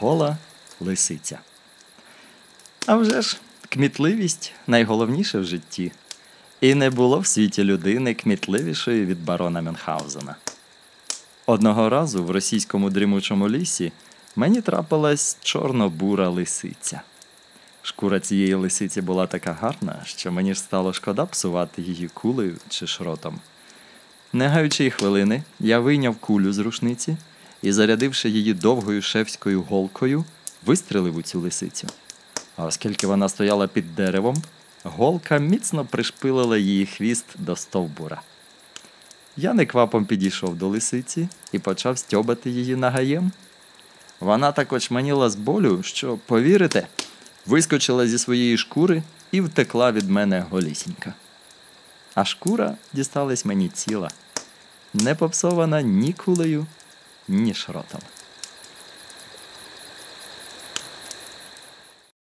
гола лисиця. А вже ж, кмітливість найголовніше в житті. І не було в світі людини кмітливішої від барона Мюнхгаузена. Одного разу в російському дрімучому лісі мені трапилась чорно-бура лисиця. Шкура цієї лисиці була така гарна, що мені ж стало шкода псувати її кулею чи шротом. Не хвилини, я вийняв кулю з рушниці і, зарядивши її довгою шефською голкою, вистрелив у цю лисицю. А оскільки вона стояла під деревом, голка міцно пришпилила її хвіст до стовбура. Я неквапом підійшов до лисиці і почав стьобати її нагаєм. Вона так очманіла з болю, що, повірите, вискочила зі своєї шкури і втекла від мене голісінька. А шкура дісталась мені ціла, не попсована ні кулею, ні шротом.